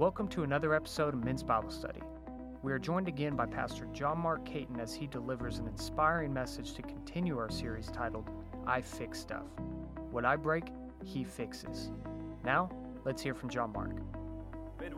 Welcome to another episode of Men's Bible Study. We are joined again by Pastor John Mark Caton as he delivers an inspiring message to continue our series titled I Fix Stuff. What I break, he fixes. Now, let's hear from John Mark.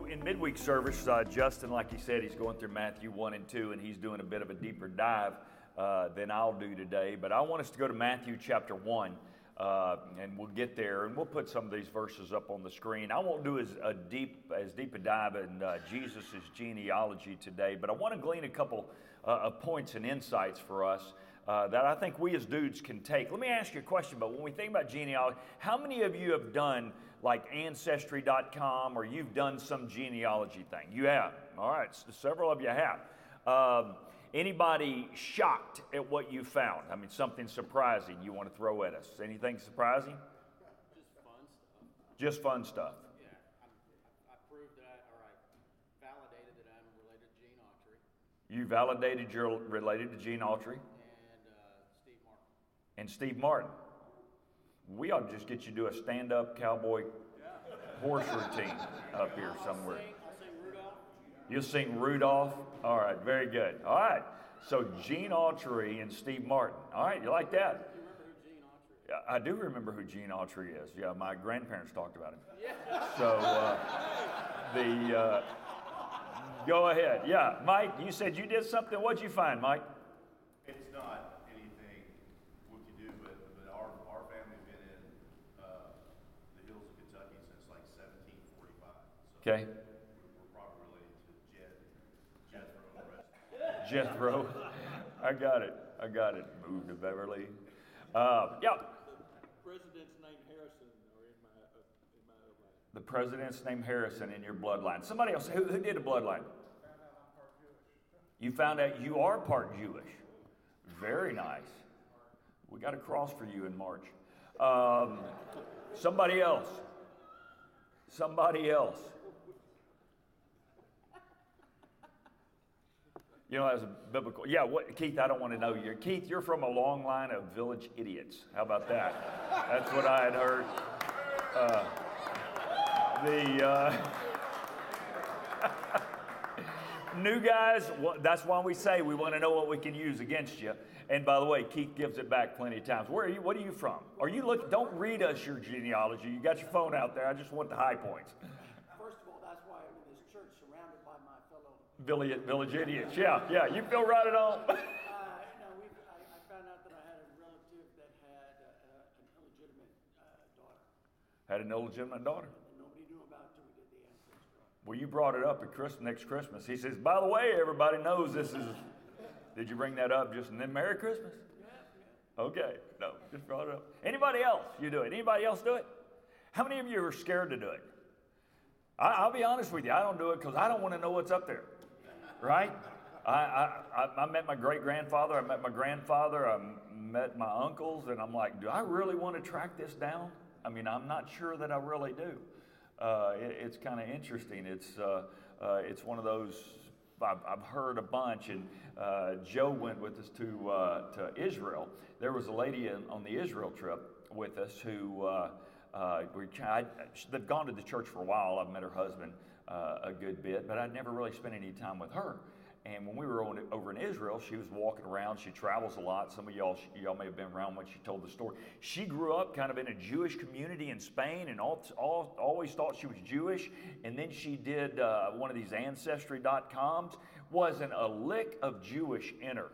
In midweek service, uh, Justin, like he said, he's going through Matthew 1 and 2, and he's doing a bit of a deeper dive uh, than I'll do today. But I want us to go to Matthew chapter 1. Uh, and we'll get there, and we'll put some of these verses up on the screen. I won't do as a deep as deep a dive in uh, Jesus' genealogy today, but I want to glean a couple uh, of points and insights for us uh, that I think we as dudes can take. Let me ask you a question. But when we think about genealogy, how many of you have done like Ancestry.com or you've done some genealogy thing? You have. All right, several of you have. Um, Anybody shocked at what you found? I mean, something surprising you want to throw at us? Anything surprising? Just fun stuff. Just fun stuff. Yeah, I, I proved that, I, or I validated that I'm related to Gene Autry. You validated you're related to Gene Autry. And uh, Steve Martin. And Steve Martin. We ought to just get you to do a stand-up cowboy yeah. horse routine up here somewhere. You'll sing Rudolph. All right, very good. All right. So Gene Autry and Steve Martin. All right, you like that? I do remember who Gene Autry is. Yeah, my grandparents talked about him. So uh, the uh, go ahead. Yeah, Mike, you said you did something. What'd you find, Mike? It's not anything what you do, but, but our, our family's been in uh, the hills of Kentucky since like 1745. So. Okay. Jethro. I got it. I got it. Moved to Beverly. Uh, yeah. President's name Harrison, or in my, uh, in my The president's name Harrison in your bloodline. Somebody else. Who, who did a bloodline? You found out you are part Jewish. Very nice. We got a cross for you in March. Um, somebody else. Somebody else. You know, as a biblical, yeah, what, Keith, I don't want to know you. Keith, you're from a long line of village idiots. How about that? That's what I had heard. Uh, the uh, new guys, well, that's why we say we want to know what we can use against you. And by the way, Keith gives it back plenty of times. Where are you? What are you from? Are you look? Don't read us your genealogy. You got your phone out there. I just want the high points. Village, village idiots. Yeah, yeah. You feel right at all. uh, no, we, I, I, found out that I had a relative that had uh, an illegitimate uh, daughter. Had an illegitimate daughter. And nobody knew about until we did the ancestry. Well, you brought it up at Christmas, next Christmas. He says, by the way, everybody knows this is. Did you bring that up just and then Merry Christmas? Yeah, yeah. Okay, no, just brought it up. Anybody else? You do it. Anybody else do it? How many of you are scared to do it? I, will be honest with you. I don't do it because I don't want to know what's up there right? I, I, I met my great grandfather, I met my grandfather, I met my uncles, and I'm like, do I really want to track this down? I mean, I'm not sure that I really do. Uh, it, it's kind of interesting. It's, uh, uh, it's one of those, I've, I've heard a bunch, and uh, Joe went with us to, uh, to Israel. There was a lady in, on the Israel trip with us who, uh, we, I, they've gone to the church for a while. I've met her husband uh, a good bit, but I'd never really spent any time with her. And when we were on, over in Israel, she was walking around. She travels a lot. Some of y'all, y'all may have been around when she told the story. She grew up kind of in a Jewish community in Spain and all, all, always thought she was Jewish. And then she did uh, one of these Ancestry.coms. Wasn't a lick of Jewish in her.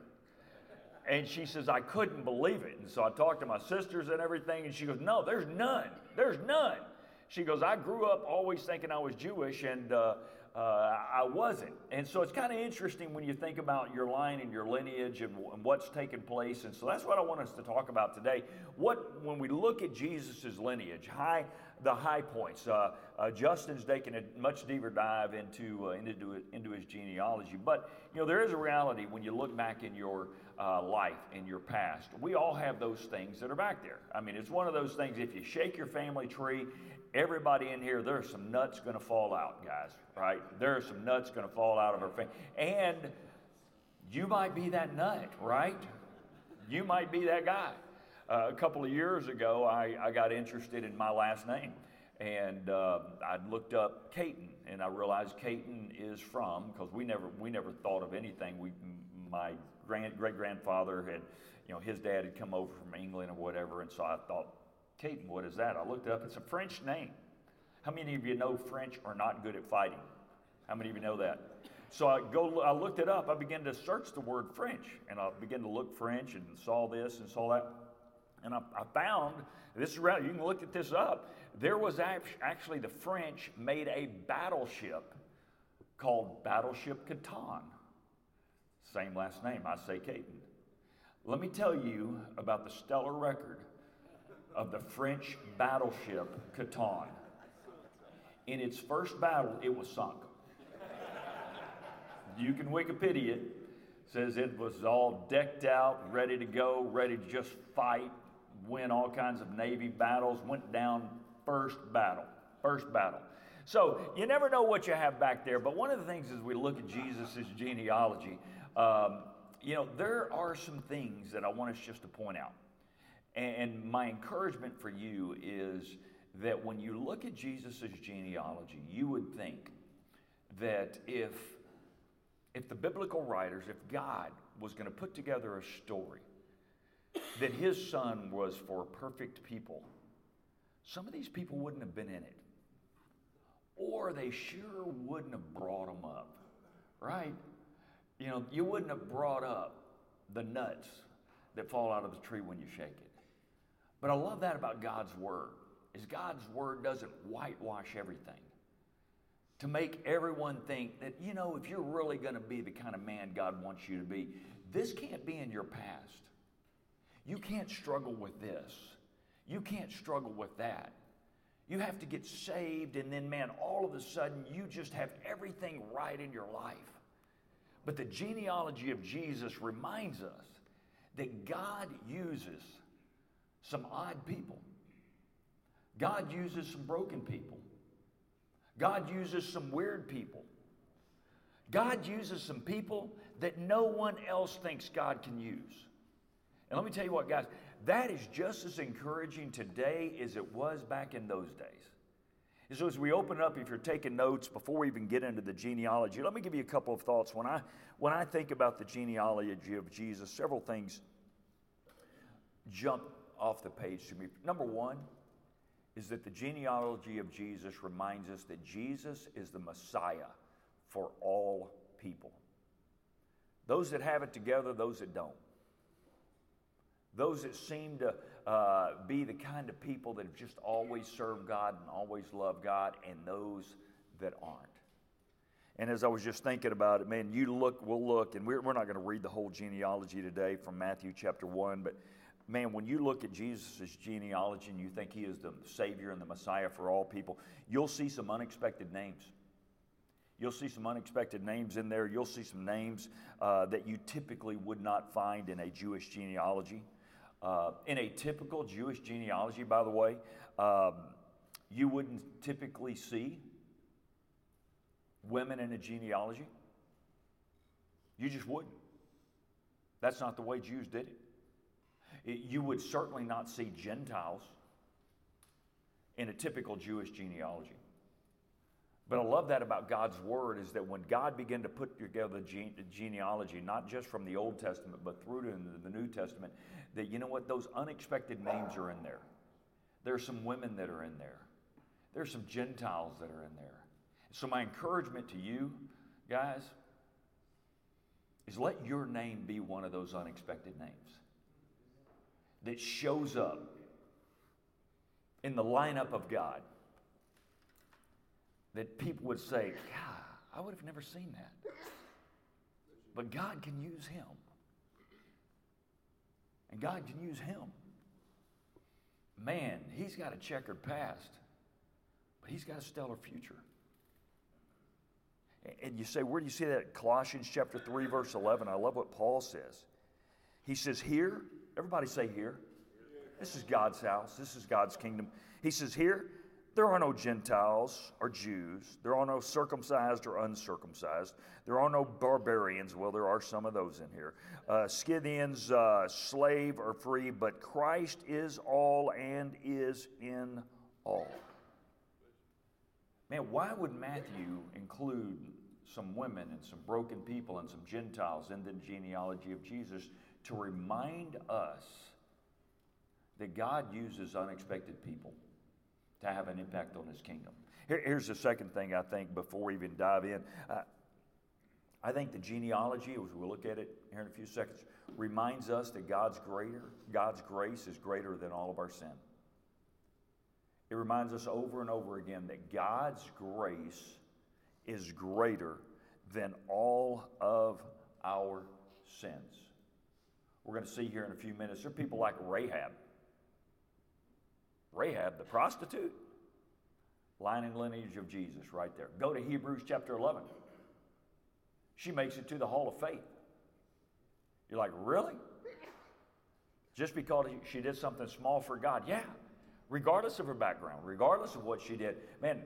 And she says, I couldn't believe it. And so I talked to my sisters and everything, and she goes, No, there's none. There's none. She goes, I grew up always thinking I was Jewish, and uh, uh, I wasn't. And so it's kind of interesting when you think about your line and your lineage and, and, what's taken place. And so that's what I want us to talk about today. What, when we look at Jesus' lineage, high, the high points, uh, uh Justin's taking a much deeper dive into, uh, into, into his genealogy. But, you know, there is a reality when you look back in your uh, life, in your past. We all have those things that are back there. I mean, it's one of those things, if you shake your family tree everybody in here, there's some nuts going to fall out, guys, right? There's some nuts going to fall out of our family. And you might be that nut, right? You might be that guy. Uh, a couple of years ago, I, I got interested in my last name. and uh, I looked up Caton, and I realized Caton is from because we never we never thought of anything. We my grand great grandfather had, you know, his dad had come over from England or whatever, and so I thought, Caton, what is that? I looked it up. It's a French name. How many of you know French are not good at fighting? How many of you know that? So I go, I looked it up. I began to search the word French, and I began to look French and saw this and saw that, and I, I found this is around. You can look at this up. There was actually the French made a battleship called Battleship Catan. Same last name. I say Caton. Let me tell you about the stellar record of the French battleship Catan. In its first battle, it was sunk. You can Wikipedia it. Says it was all decked out, ready to go, ready to just fight, win all kinds of Navy battles, went down first battle. First battle. So you never know what you have back there, but one of the things as we look at Jesus' genealogy, um, you know, there are some things that I want us just to point out. And my encouragement for you is that when you look at Jesus' genealogy, you would think that if, if the biblical writers, if God was going to put together a story that his son was for perfect people, some of these people wouldn't have been in it. Or they sure wouldn't have brought them up, right? You know, you wouldn't have brought up the nuts that fall out of the tree when you shake it. But I love that about God's word is God's word doesn't whitewash everything. To make everyone think that, you know, if you're really going to be the kind of man God wants you to be, this can't be in your past. You can't struggle with this. You can't struggle with that. You have to get saved, and then, man, all of a sudden, you just have everything right in your life. But the genealogy of Jesus reminds us that God uses some odd people, God uses some broken people, God uses some weird people. God uses some people that no one else thinks God can use. And let me tell you what, guys, that is just as encouraging today as it was back in those days. And so, as we open up, if you're taking notes before we even get into the genealogy, let me give you a couple of thoughts. When I, when I think about the genealogy of Jesus, several things jump off the page to me. Number one is that the genealogy of Jesus reminds us that Jesus is the Messiah for all people. Those that have it together, those that don't. Those that seem to uh, be the kind of people that have just always served God and always loved God, and those that aren't. And as I was just thinking about it, man, you look, we'll look, and we're, we're not going to read the whole genealogy today from Matthew chapter 1, but man, when you look at Jesus' genealogy and you think he is the Savior and the Messiah for all people, you'll see some unexpected names. You'll see some unexpected names in there. You'll see some names uh, that you typically would not find in a Jewish genealogy. Uh, in a typical Jewish genealogy, by the way, um, you wouldn't typically see women in a genealogy. You just wouldn't. That's not the way Jews did it. You would certainly not see Gentiles in a typical Jewish genealogy. But I love that about God's word is that when God began to put together gene- genealogy, not just from the Old Testament, but through to the New Testament, that you know what? Those unexpected names are in there. There are some women that are in there, there are some Gentiles that are in there. So, my encouragement to you guys is let your name be one of those unexpected names that shows up in the lineup of God that people would say, God, I would have never seen that. But God can use him. And God can use him. Man, he's got a checkered past, but he's got a stellar future. And you say, where do you see that? Colossians chapter 3, verse 11. I love what Paul says. He says, Here, everybody say here. This is God's house, this is God's kingdom. He says, Here, there are no Gentiles or Jews. There are no circumcised or uncircumcised. There are no barbarians. Well, there are some of those in here. Uh, Scythians, uh, slave or free, but Christ is all and is in all. Man, why would Matthew include some women and some broken people and some Gentiles in the genealogy of Jesus to remind us that God uses unexpected people to have an impact on his kingdom? Here, here's the second thing I think before we even dive in. Uh, I think the genealogy, as we'll look at it here in a few seconds, reminds us that God's greater, God's grace is greater than all of our sin. It reminds us over and over again that God's grace is greater than all of our sins. We're going to see here in a few minutes, there are people like Rahab. Rahab, the prostitute, line and lineage of Jesus right there. Go to Hebrews chapter 11. She makes it to the hall of faith. You're like, really? Just because she did something small for God? Yeah. Regardless of her background, regardless of what she did. Man,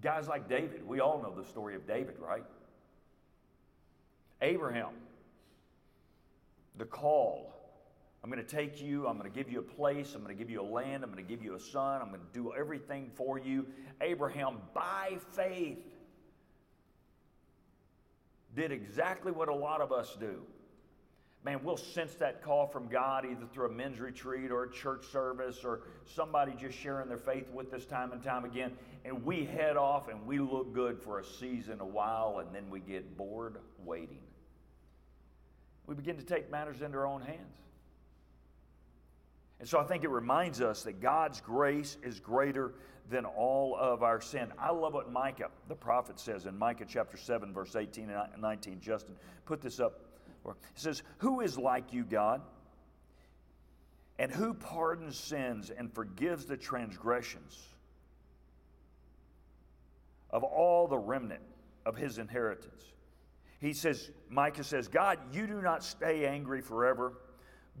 guys like David, we all know the story of David, right? Abraham, the call. I'm going to take you, I'm going to give you a place, I'm going to give you a land, I'm going to give you a son, I'm going to do everything for you. Abraham, by faith, did exactly what a lot of us do. Man, we'll sense that call from God either through a men's retreat or a church service or somebody just sharing their faith with us time and time again. And we head off and we look good for a season, a while, and then we get bored waiting. We begin to take matters into our own hands. And so I think it reminds us that God's grace is greater than all of our sin. I love what Micah, the prophet, says in Micah chapter 7, verse 18 and 19. Justin, put this up. It says, Who is like you, God? And who pardons sins and forgives the transgressions of all the remnant of his inheritance? He says, Micah says, God, you do not stay angry forever,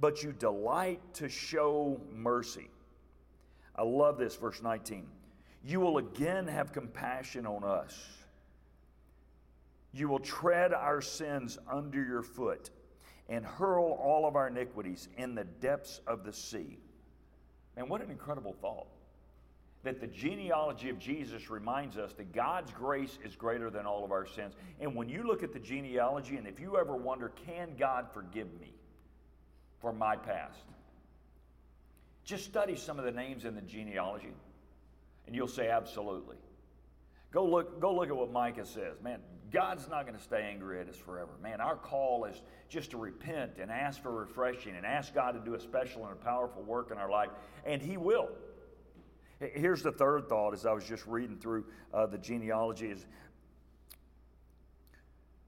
but you delight to show mercy. I love this, verse 19. You will again have compassion on us. You will tread our sins under your foot and hurl all of our iniquities in the depths of the sea. Man, what an incredible thought. That the genealogy of Jesus reminds us that God's grace is greater than all of our sins. And when you look at the genealogy, and if you ever wonder, can God forgive me for my past? Just study some of the names in the genealogy. And you'll say, absolutely. Go look, go look at what Micah says. Man, God's not going to stay angry at us forever. Man, our call is just to repent and ask for refreshing and ask God to do a special and a powerful work in our life, and He will. Here's the third thought as I was just reading through uh, the genealogy is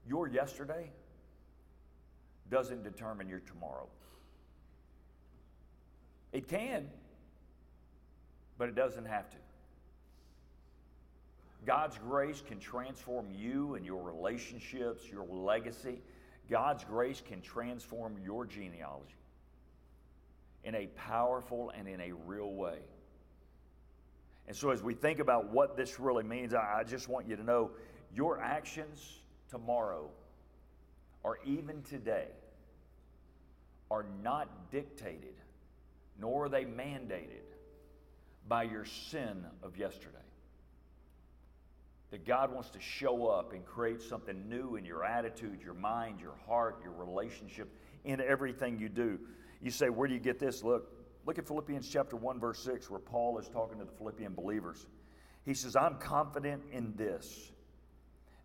your yesterday doesn't determine your tomorrow. It can, but it doesn't have to. God's grace can transform you and your relationships, your legacy. God's grace can transform your genealogy in a powerful and in a real way. And so, as we think about what this really means, I, just want you to know your actions tomorrow or even today are not dictated, nor are they mandated by your sin of yesterday that God wants to show up and create something new in your attitude, your mind, your heart, your relationship, in everything you do. You say, Where do you get this? Look, look at Philippians chapter 1, verse 6, where Paul is talking to the Philippian believers. He says, I'm confident in this,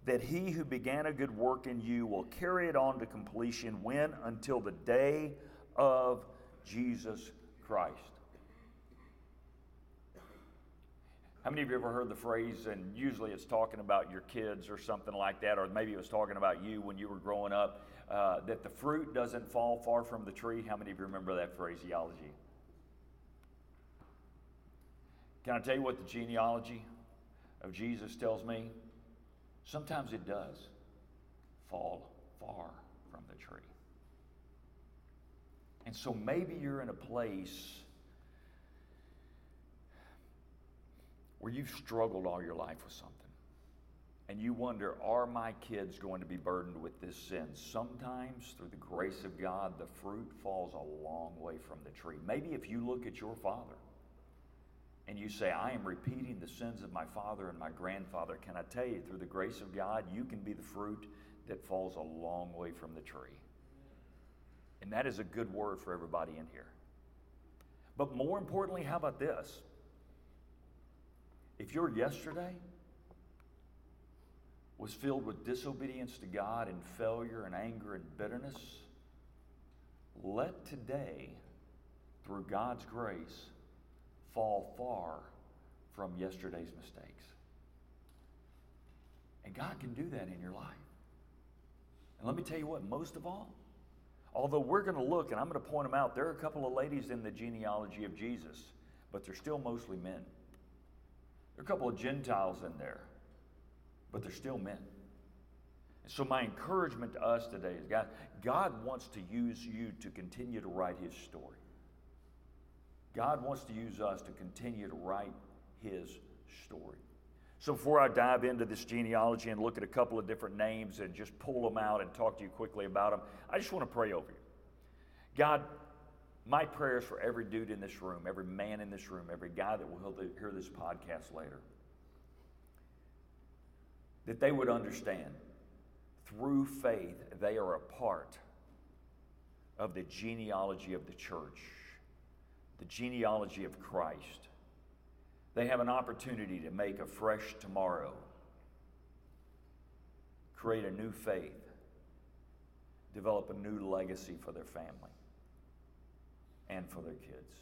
that he who began a good work in you will carry it on to completion when? Until the day of Jesus Christ. How many of you ever heard the phrase, and usually it's talking about your kids or something like that, or maybe it was talking about you when you were growing up, uh, that the fruit doesn't fall far from the tree? How many of you remember that phraseology? Can I tell you what the genealogy of Jesus tells me? Sometimes it does fall far from the tree. And so maybe you're in a place where you've struggled all your life with something and you wonder, are my kids going to be burdened with this sin? Sometimes, through the grace of God, the fruit falls a long way from the tree. Maybe if you look at your father, and you say, I am repeating the sins of my father and my grandfather, can I tell you, through the grace of God, you can be the fruit that falls a long way from the tree. And that is a good word for everybody in here. But more importantly, how about this? If your yesterday was filled with disobedience to God and failure and anger and bitterness, let today, through God's grace, fall far from yesterday's mistakes. And God can do that in your life. And let me tell you what, most of all, although we're going to look, and I'm going to point them out, there are a couple of ladies in the genealogy of Jesus, but they're still mostly men. There are a couple of Gentiles in there, but they're still men. And so, my encouragement to us today is God, God wants to use you to continue to write His story. God wants to use us to continue to write His story. So, before I dive into this genealogy and look at a couple of different names and just pull them out and talk to you quickly about them, I just want to pray over you. God, my prayers for every dude in this room, every man in this room, every guy that will hear this podcast later, that they would understand through faith they are a part of the genealogy of the church, the genealogy of Christ. They have an opportunity to make a fresh tomorrow, create a new faith, develop a new legacy for their family and for their kids.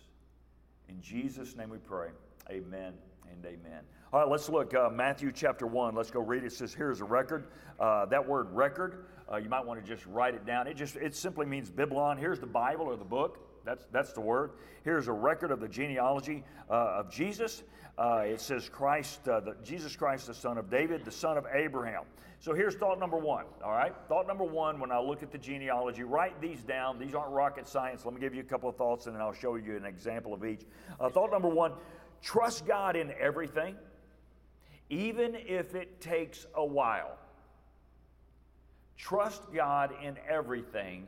In Jesus' name we pray. Amen and amen. All right, let's look. Uh, Matthew chapter 1. Let's go read it. It says, Here's a record. Uh, that word record, uh, you might want to just write it down. It just it simply means Biblon. Here's the Bible or the book. That's, that's the word. Here's a record of the genealogy uh, of Jesus. Uh, it says Christ, uh, the, Jesus Christ, the son of David, the son of Abraham. So here's thought number one, all right? Thought number one, when I look at the genealogy, write these down. These aren't rocket science. Let me give you a couple of thoughts and then I'll show you an example of each. Uh, thought number one trust God in everything, even if it takes a while. Trust God in everything,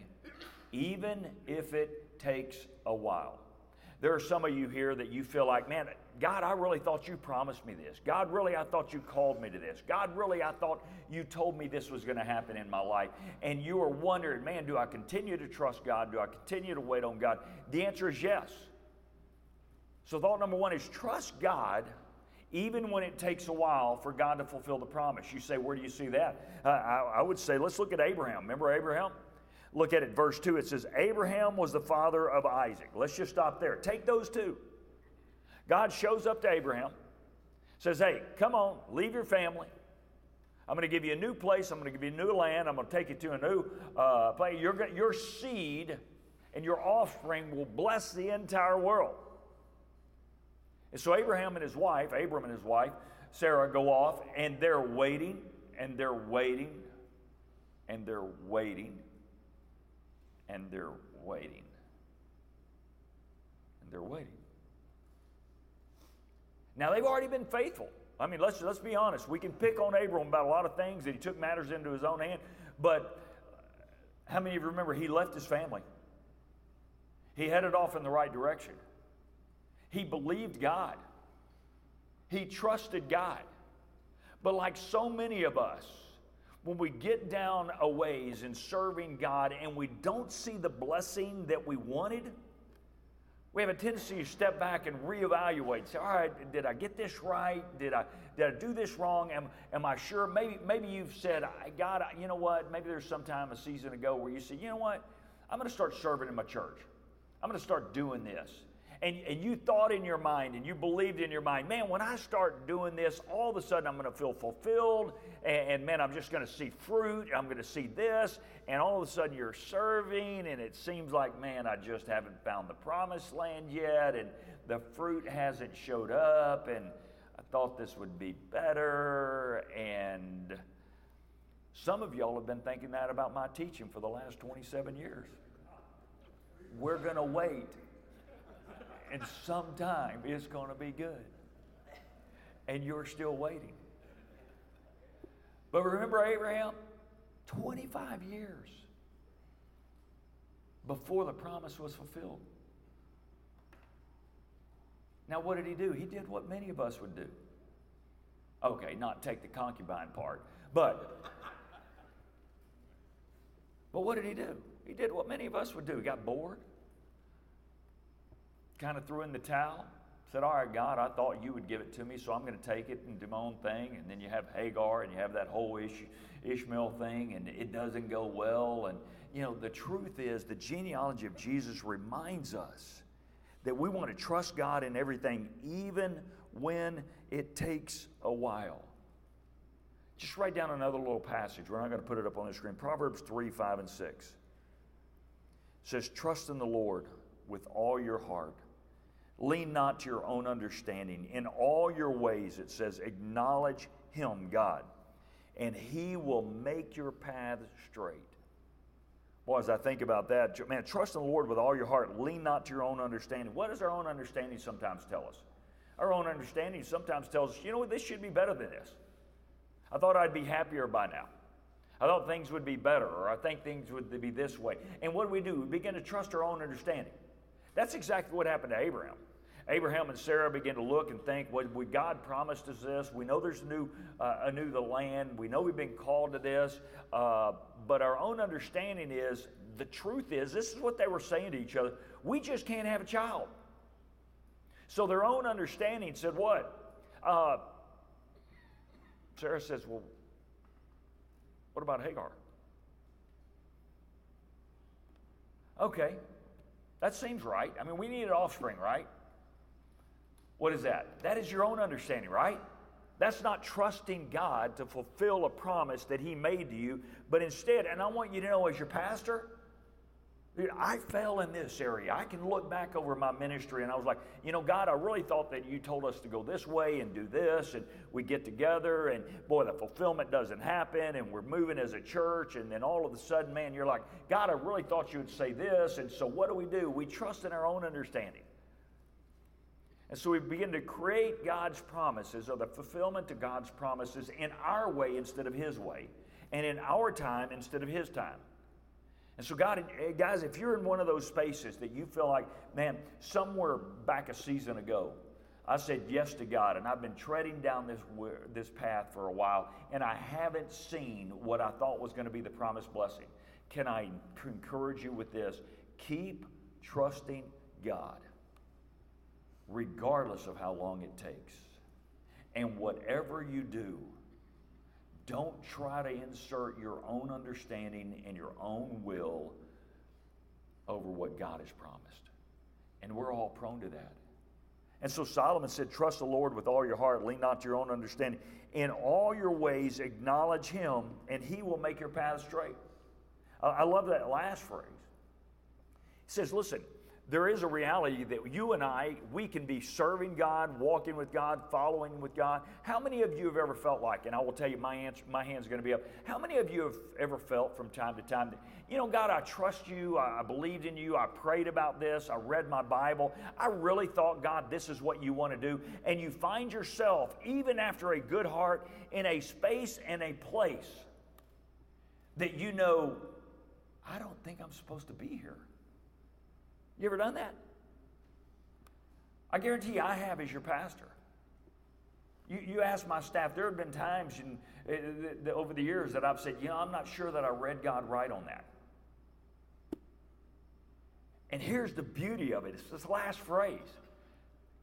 even if it takes a while. There are some of you here that you feel like, man, God, I really thought you promised me this. God, really, I thought you called me to this. God, really, I thought you told me this was going to happen in my life. And you are wondering, man, do I continue to trust God? Do I continue to wait on God? The answer is yes. So, thought number one is trust God even when it takes a while for God to fulfill the promise. You say, where do you see that? Uh, I, I would say, let's look at Abraham. Remember Abraham? Look at it, verse 2. It says, Abraham was the father of Isaac. Let's just stop there. Take those two. God shows up to Abraham, says, Hey, come on, leave your family. I'm going to give you a new place. I'm going to give you a new land. I'm going to take you to a new uh, place. Your, your seed and your offspring will bless the entire world. And so Abraham and his wife, Abram and his wife, Sarah, go off and they're waiting and they're waiting and they're waiting and they're waiting and they're waiting. Now, they've already been faithful. I mean, let's, let's be honest. We can pick on Abram about a lot of things that he took matters into his own hand, but uh, how many of you remember he left his family? He headed off in the right direction. He believed God, he trusted God. But like so many of us, when we get down a ways in serving God and we don't see the blessing that we wanted, we have a tendency to step back and reevaluate. Say, all right, did I get this right? Did I did I do this wrong? Am, am I sure? Maybe maybe you've said, God, you know what? Maybe there's some time a season ago where you said, you know what? I'm going to start serving in my church. I'm going to start doing this and, and you thought in your mind and you believed in your mind, man, when I start doing this, all of a sudden I'm going to feel fulfilled, and, and man, I'm just going to see fruit, I'm going to see this, and all of a sudden you're serving, and it seems like, man, I just haven't found the promised land yet, and the fruit hasn't showed up, and I thought this would be better, and some of y'all have been thinking that about my teaching for the last 27 years. We're going to wait and sometime it's going to be good. And you're still waiting. But remember Abraham? 25 years before the promise was fulfilled. Now, what did he do? He did what many of us would do. Okay, not take the concubine part, but but what did he do? He did what many of us would do. He got bored, kind of threw in the towel, said, All right, God, I thought you would give it to me, so I'm going to take it and do my own thing. And then you have Hagar and you have that whole Ish- Ishmael thing, and it doesn't go well. And, you know, the truth is, the genealogy of Jesus reminds us that we want to trust God in everything, even when it takes a while. Just write down another little passage. We're not going to put it up on the screen. Proverbs 3, 5, and 6 it says, Trust in the Lord with all your heart. Lean not to your own understanding. In all your ways, it says, acknowledge Him, God, and He will make your path straight. Boy, as I think about that, man, trust in the Lord with all your heart. Lean not to your own understanding. What does our own understanding sometimes tell us? Our own understanding sometimes tells us, you know this should be better than this. I thought I'd be happier by now. I thought things would be better, or I think things would be this way. And what do we do? We begin to trust our own understanding. That's exactly what happened to Abraham. Abraham and Sarah began to look and think, well, God promised us this. We know there's a new, uh, a new the land. We know we've been called to this. Uh, but our own understanding is the truth is, this is what they were saying to each other we just can't have a child. So their own understanding said, what? Uh, Sarah says, well, what about Hagar? Okay, that seems right. I mean, we need an offspring, right? What is that? That is your own understanding, right? That's not trusting God to fulfill a promise that He made to you, but instead, and I want you to know as your pastor, Dude, I fell in this area. I can look back over my ministry and I was like, you know, God, I really thought that you told us to go this way and do this, and we get together, and boy, the fulfillment doesn't happen, and we're moving as a church, and then all of a sudden, man, you're like, God, I really thought you would say this, and so what do we do? We trust in our own understanding. And so we begin to create God's promises or the fulfillment to God's promises in our way instead of His way, and in our time instead of His time. And so, God, eh, guys, if you're in one of those spaces that you feel like, man, somewhere back a season ago, I said yes to God, and I've been treading down this, this path for a while, and I haven't seen what I thought was going to be the promised blessing. Can I encourage you with this? Keep trusting God, regardless of how long it takes. And whatever you do, don't try to insert your own understanding and your own will over what God has promised. And we're all prone to that. And so Solomon said, Trust the Lord with all your heart, lean not to your own understanding. In all your ways, acknowledge Him, and He will make your path straight. I love that last phrase. He says, Listen, there is a reality that you and I, we can be serving God, walking with God, following with God. How many of you have ever felt like, and I will tell you, my, answer, my hand's going to be up. How many of you have ever felt from time to time that, you know, God, I trust you, I believed in you, I prayed about this, I read my Bible, I really thought, God, this is what you want to do. And you find yourself, even after a good heart, in a space and a place that you know, I don't think I'm supposed to be here. You ever done that? I guarantee you I have as your pastor. You, you ask my staff, there have been times in, uh, over the years that I've said, you know, I'm not sure that I read God right on that. And here's the beauty of it it's this last phrase.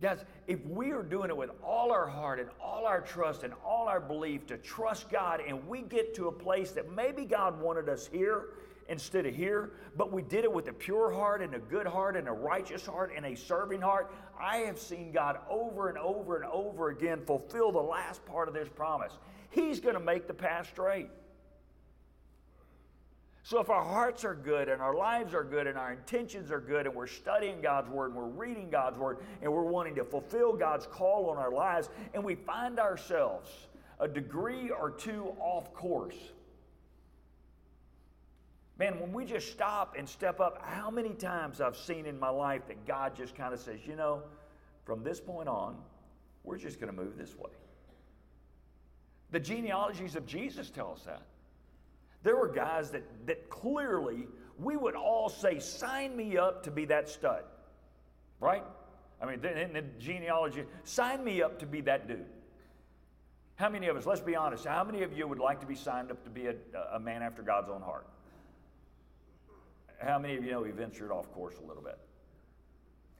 Guys, if we are doing it with all our heart and all our trust and all our belief to trust God, and we get to a place that maybe God wanted us here instead of here, but we did it with a pure heart and a good heart and a righteous heart and a serving heart. I have seen God over and over and over again fulfill the last part of this promise. He's going to make the path straight. So, if our hearts are good and our lives are good and our intentions are good and we're studying God's Word and we're reading God's Word and we're wanting to fulfill God's call on our lives and we find ourselves a degree or two off course, Man, when we just stop and step up, how many times I've seen in my life that God just kind of says, you know, from this point on, we're just going to move this way. The genealogies of Jesus tell us that. There were guys that, that clearly we would all say, sign me up to be that stud, right? I mean, in the genealogy, sign me up to be that dude. How many of us, let's be honest, how many of you would like to be signed up to be a, a man after God's own heart? How many of you know he ventured off course a little bit?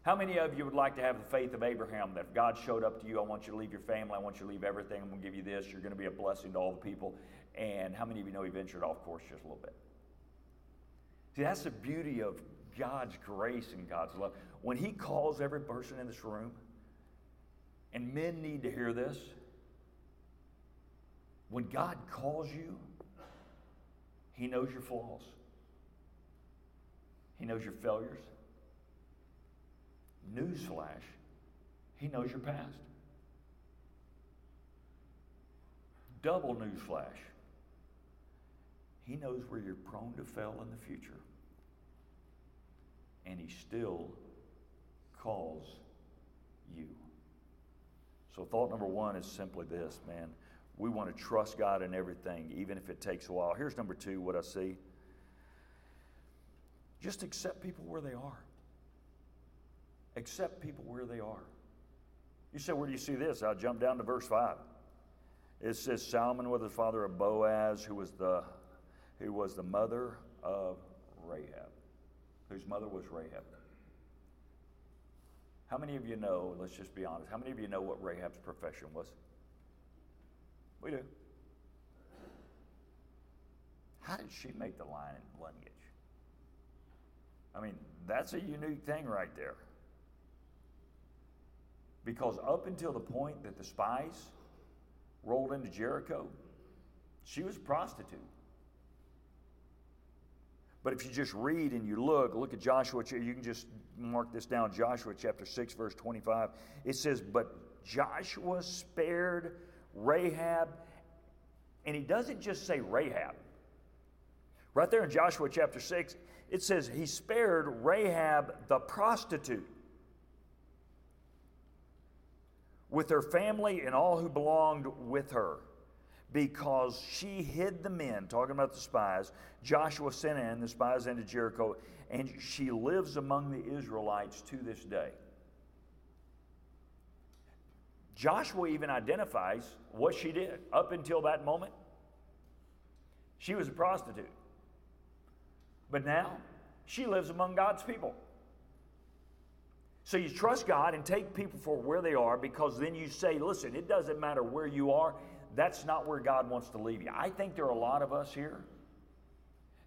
How many of you would like to have the faith of Abraham that if God showed up to you, I want you to leave your family, I want you to leave everything, I'm going to give you this, you're going to be a blessing to all the people? And how many of you know he ventured off course just a little bit? See, that's the beauty of God's grace and God's love. When he calls every person in this room, and men need to hear this, when God calls you, he knows your flaws. He knows your failures. Newsflash, He knows your past. Double newsflash, He knows where you're prone to fail in the future. And He still calls you. So, thought number one is simply this, man. We want to trust God in everything, even if it takes a while. Here's number two what I see just accept people where they are. Accept people where they are. You say, where do you see this? I'll jump down to verse 5. It says Salmon was the father of Boaz, who was the who was the mother of Rahab, whose mother was Rahab. How many of you know, let's just be honest, how many of you know what Rahab's profession was? We do. How did she make the line in lineage? I mean, that's a unique thing right there. Because up until the point that the spies rolled into Jericho, she was a prostitute. But if you just read and you look, look at Joshua, you can just mark this down Joshua chapter 6, verse 25. It says, But Joshua spared Rahab, and he doesn't just say Rahab. Right there in Joshua chapter 6, it says he spared Rahab the prostitute with her family and all who belonged with her because she hid the men, talking about the spies. Joshua sent in the spies into Jericho, and she lives among the Israelites to this day. Joshua even identifies what she did up until that moment. She was a prostitute. But now, she lives among God's people. So you trust God and take people for where they are because then you say, listen, it doesn't matter where you are, that's not where God wants to leave you. I think there are a lot of us here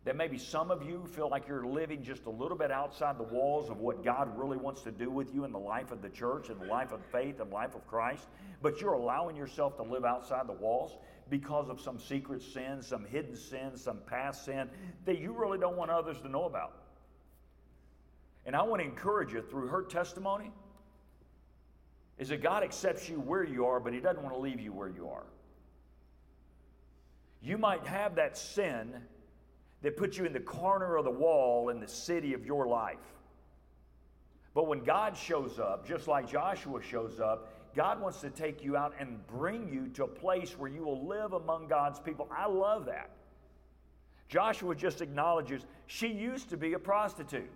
that maybe some of you feel like you're living just a little bit outside the walls of what God really wants to do with you in the life of the church and the life of faith and the life of Christ, but you're allowing yourself to live outside the walls because of some secret sin, some hidden sin, some past sin that you really don't want others to know about. And I want to encourage you through her testimony is that God accepts you where you are, but He doesn't want to leave you where you are. You might have that sin that puts you in the corner of the wall in the city of your life. But when God shows up, just like Joshua shows up, God wants to take you out and bring you to a place where you will live among God's people. I love that. Joshua just acknowledges she used to be a prostitute.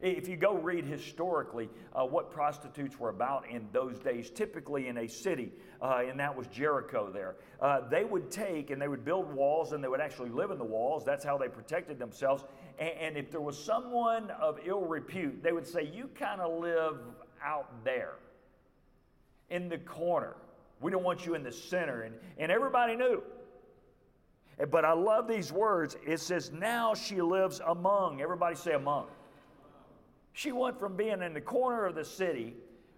If you go read historically uh, what prostitutes were about in those days, typically in a city, uh, and that was Jericho there, uh, they would take and they would build walls and they would actually live in the walls. That's how they protected themselves. And, and if there was someone of ill repute, they would say, You kind of live out there in the corner. We don't want you in the center. And, and everybody knew. But I love these words. It says, Now she lives among. Everybody say among. She went from being in the corner of the city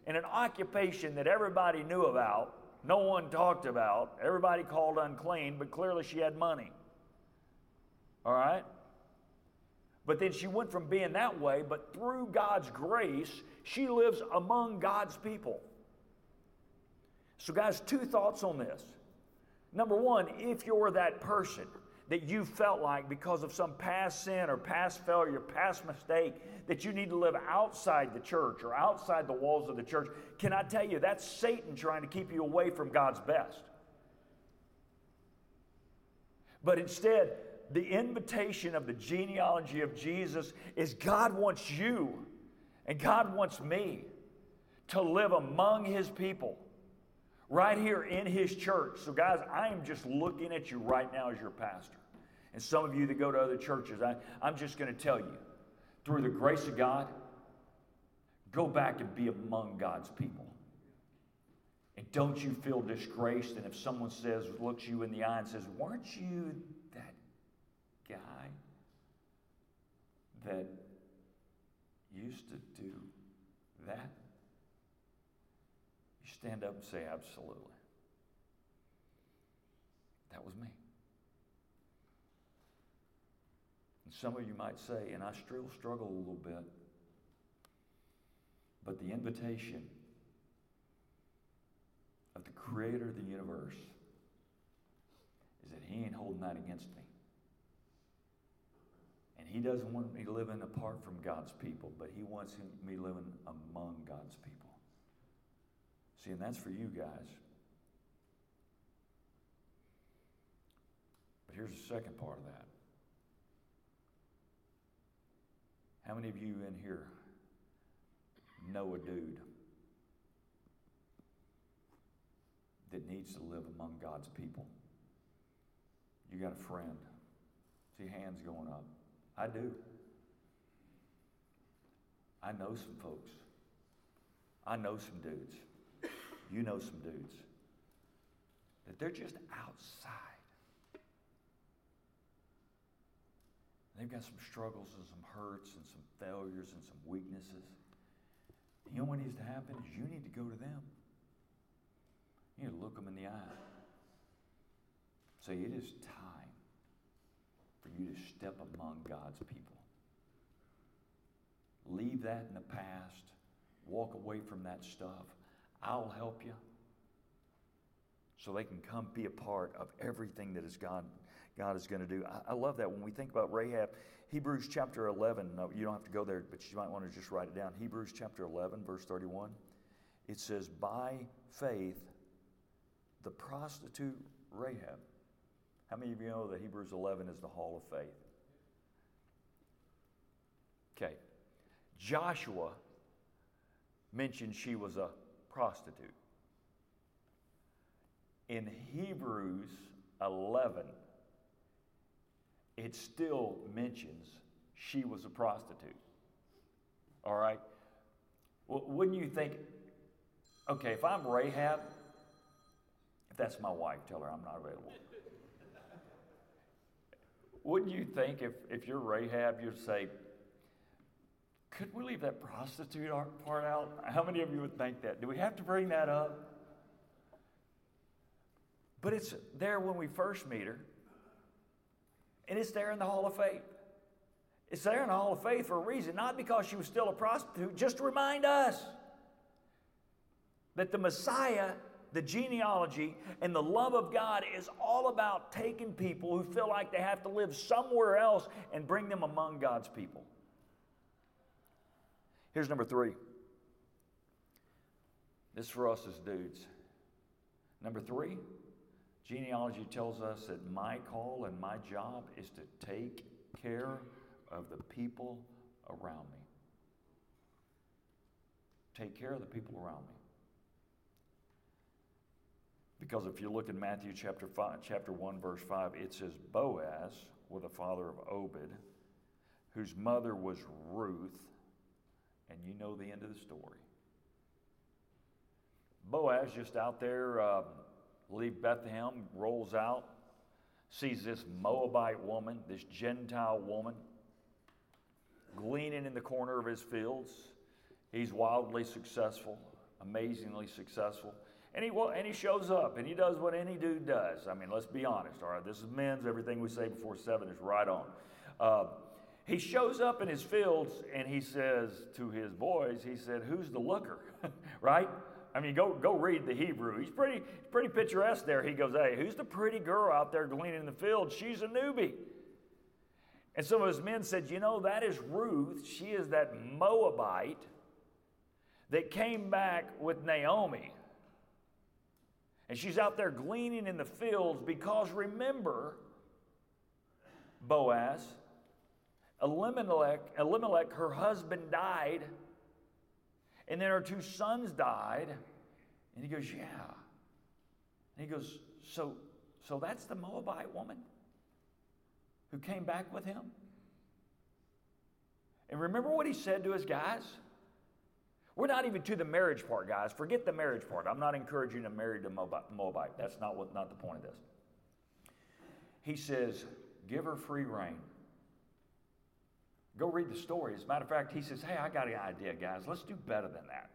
in an occupation that everybody knew about, no one talked about, everybody called unclean, but clearly she had money. All right? But then she went from being that way, but through God's grace, she lives among God's people. So, guys, two thoughts on this. Number one, if you're that person, that you felt like because of some past sin or past failure, past mistake, that you need to live outside the church or outside the walls of the church, can I tell you that's Satan trying to keep you away from God's best? But instead, the invitation of the genealogy of Jesus is God wants you and God wants me to live among his people right here in his church. So, guys, I am just looking at you right now as your pastor. And some of you that go to other churches, I, I'm just going to tell you through the grace of God, go back and be among God's people. And don't you feel disgraced. And if someone says, looks you in the eye and says, Weren't you that guy that used to do that? You stand up and say, Absolutely. That was me. And some of you might say, and I still struggle a little bit, but the invitation of the creator of the universe is that he ain't holding that against me. And he doesn't want me living apart from God's people, but he wants me living among God's people. See, and that's for you guys. But here's the second part of that. How many of you in here know a dude that needs to live among God's people? You got a friend. See hands going up. I do. I know some folks. I know some dudes. You know some dudes. That they're just outside. They've got some struggles and some hurts and some failures and some weaknesses. You know what needs to happen is you need to go to them. You need to look them in the eye. Say, it is time for you to step among God's people. Leave that in the past. Walk away from that stuff. I'll help you. So they can come be a part of everything that is God, God is going to do. I, I love that when we think about Rahab. Hebrews chapter 11, no, you don't have to go there, but you might want to just write it down. Hebrews chapter 11, verse 31. It says, By faith, the prostitute Rahab. How many of you know that Hebrews 11 is the hall of faith? Okay. Joshua mentioned she was a prostitute. In Hebrews 11, it still mentions she was a prostitute. All right? Well, wouldn't you think, okay, if I'm Rahab, if that's my wife, tell her I'm not available. wouldn't you think if, if you're Rahab, you'd say, could we leave that prostitute part out? How many of you would think that? Do we have to bring that up? But it's there when we first meet her, and it's there in the Hall of Faith. It's there in the Hall of Faith for a reason, not because she was still a prostitute, just to remind us that the Messiah, the genealogy, and the love of God is all about taking people who feel like they have to live somewhere else and bring them among God's people. Here's number three. This for us as dudes. Number three, genealogy tells us that my call and my job is to take care of the people around me. Take care of the people around me. Because if you look in Matthew chapter, five, chapter 1, verse 5, it says Boaz was the father of Obed, whose mother was Ruth, and you know the end of the story. Boaz just out there, uh, leave Bethlehem, rolls out, sees this Moabite woman, this Gentile woman, gleaning in the corner of his fields. He's wildly successful, amazingly successful. And he, well, and he shows up and he does what any dude does. I mean, let's be honest, all right? This is men's. Everything we say before seven is right on. Uh, he shows up in his fields and he says to his boys, he said, Who's the looker? right? I mean, go, go read the Hebrew. He's pretty, pretty picturesque there. He goes, Hey, who's the pretty girl out there gleaning in the field? She's a newbie. And some of his men said, You know, that is Ruth. She is that Moabite that came back with Naomi. And she's out there gleaning in the fields because remember, Boaz, Elimelech, Elimelech, her husband died, And then her two sons died. And he goes, Yeah. And he goes, So, so that's the Moabite woman who came back with him? And remember what he said to his guys? We're not even to the marriage part, guys. Forget the marriage part. I'm not encouraging to marry to Moabite. That's not what not the point of this. He says, give her free rein. Go read the story. As a matter of fact, he says, Hey, I got an idea, guys. Let's do better than that.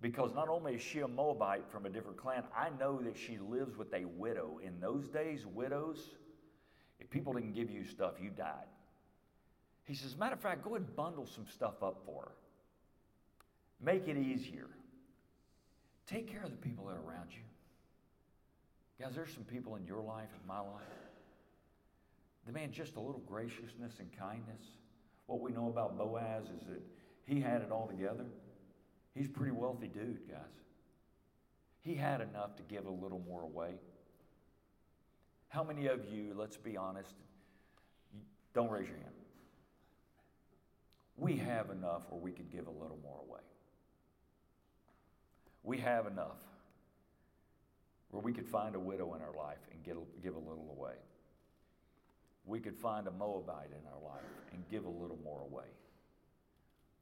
Because not only is she a Moabite from a different clan, I know that she lives with a widow. In those days, widows, if people didn't give you stuff, you died. He says, matter of fact, go ahead and bundle some stuff up for her. Make it easier. Take care of the people that are around you. Guys, there's some people in your life, in my life. The man, just a little graciousness and kindness. What we know about Boaz is that he had it all together. He's a pretty wealthy dude, guys. He had enough to give a little more away. How many of you, let's be honest, don't raise your hand. We have enough where we could give a little more away. We have enough where we could find a widow in our life and get, give a little away. We could find a Moabite in our life and give a little more away.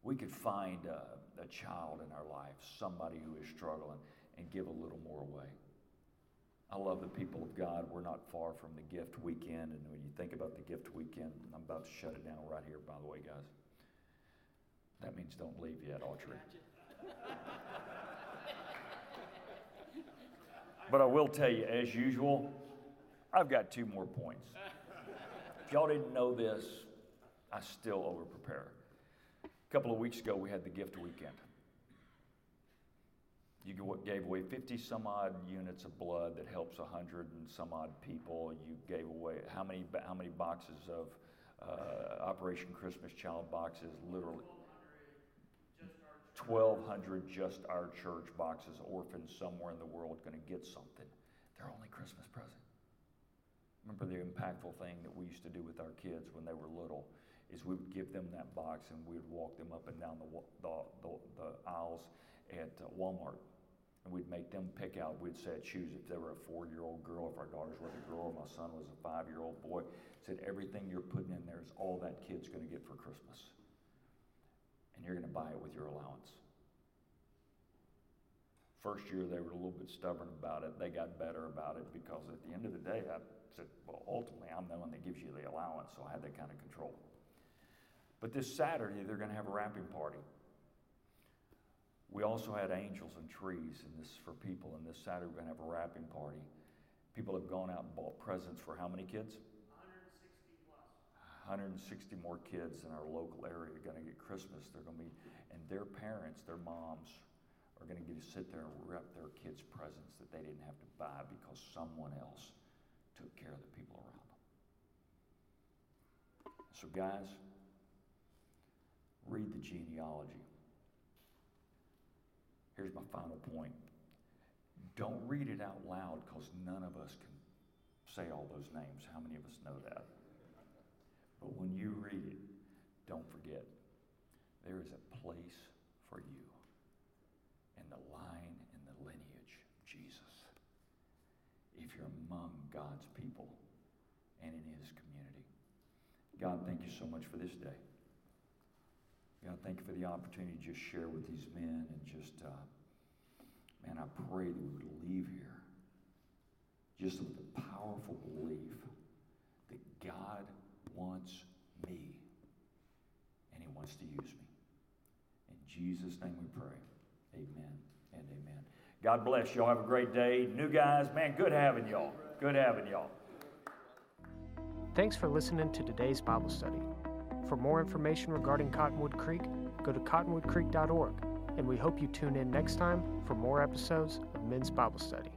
We could find a, a child in our life, somebody who is struggling, and give a little more away. I love the people of God. We're not far from the gift weekend. And when you think about the gift weekend, I'm about to shut it down right here, by the way, guys. That means don't leave yet, Autry. but I will tell you, as usual, I've got two more points. Y'all didn't know this, I still over prepare. A couple of weeks ago, we had the gift weekend. You gave away 50 some odd units of blood that helps 100 and some odd people. You gave away how many, how many boxes of uh, Operation Christmas Child boxes? Literally. 1,200 just our church boxes, orphans somewhere in the world going to get something. Their only Christmas present. Remember the impactful thing that we used to do with our kids when they were little is we would give them that box and we would walk them up and down the, the, the, the aisles at uh, Walmart. And we'd make them pick out, we'd say choose if they were a four year old girl, if our daughters were a girl, or my son was a five year old boy. Said everything you're putting in there is all that kid's going to get for Christmas and you're going to buy it with your allowance. First year, they were a little bit stubborn about it. They got better about it because at the end of the day, I said, well, ultimately, I'm the one that gives you the allowance, so I had that kind of control. But this Saturday, they're going to have a wrapping party. We also had angels and trees, and this is for people. And this Saturday, we're going to have a wrapping party. People have gone out and bought presents for how many kids? 160 more kids in our local area are going to get Christmas. They're going to be, and their parents, their moms, are going to get to sit there and wrap their kids presents that they didn't have to buy because someone else took care of the people around them. So, guys, read the genealogy. Here's my final point. Don't read it out loud because none of us can say all those names. How many of us know that? But when you read it, don't forget there is a place for you in the line and the lineage of Jesus. If you're among God's people and in His community. God, thank you so much for this day. God, thank you for the opportunity to just share with these men and just, uh, man, I pray that we would leave here just with the powerful belief that God wants me, and He wants to use me. In Jesus' name we pray. Amen and amen. God bless y'all. Have a great day. New guys, man, good having y'all. Good having y'all. Thanks for listening to today's Bible study. For more information regarding Cottonwood Creek, go to cottonwoodcreek.org, and we hope you tune in next time for more episodes of Men's Bible Study.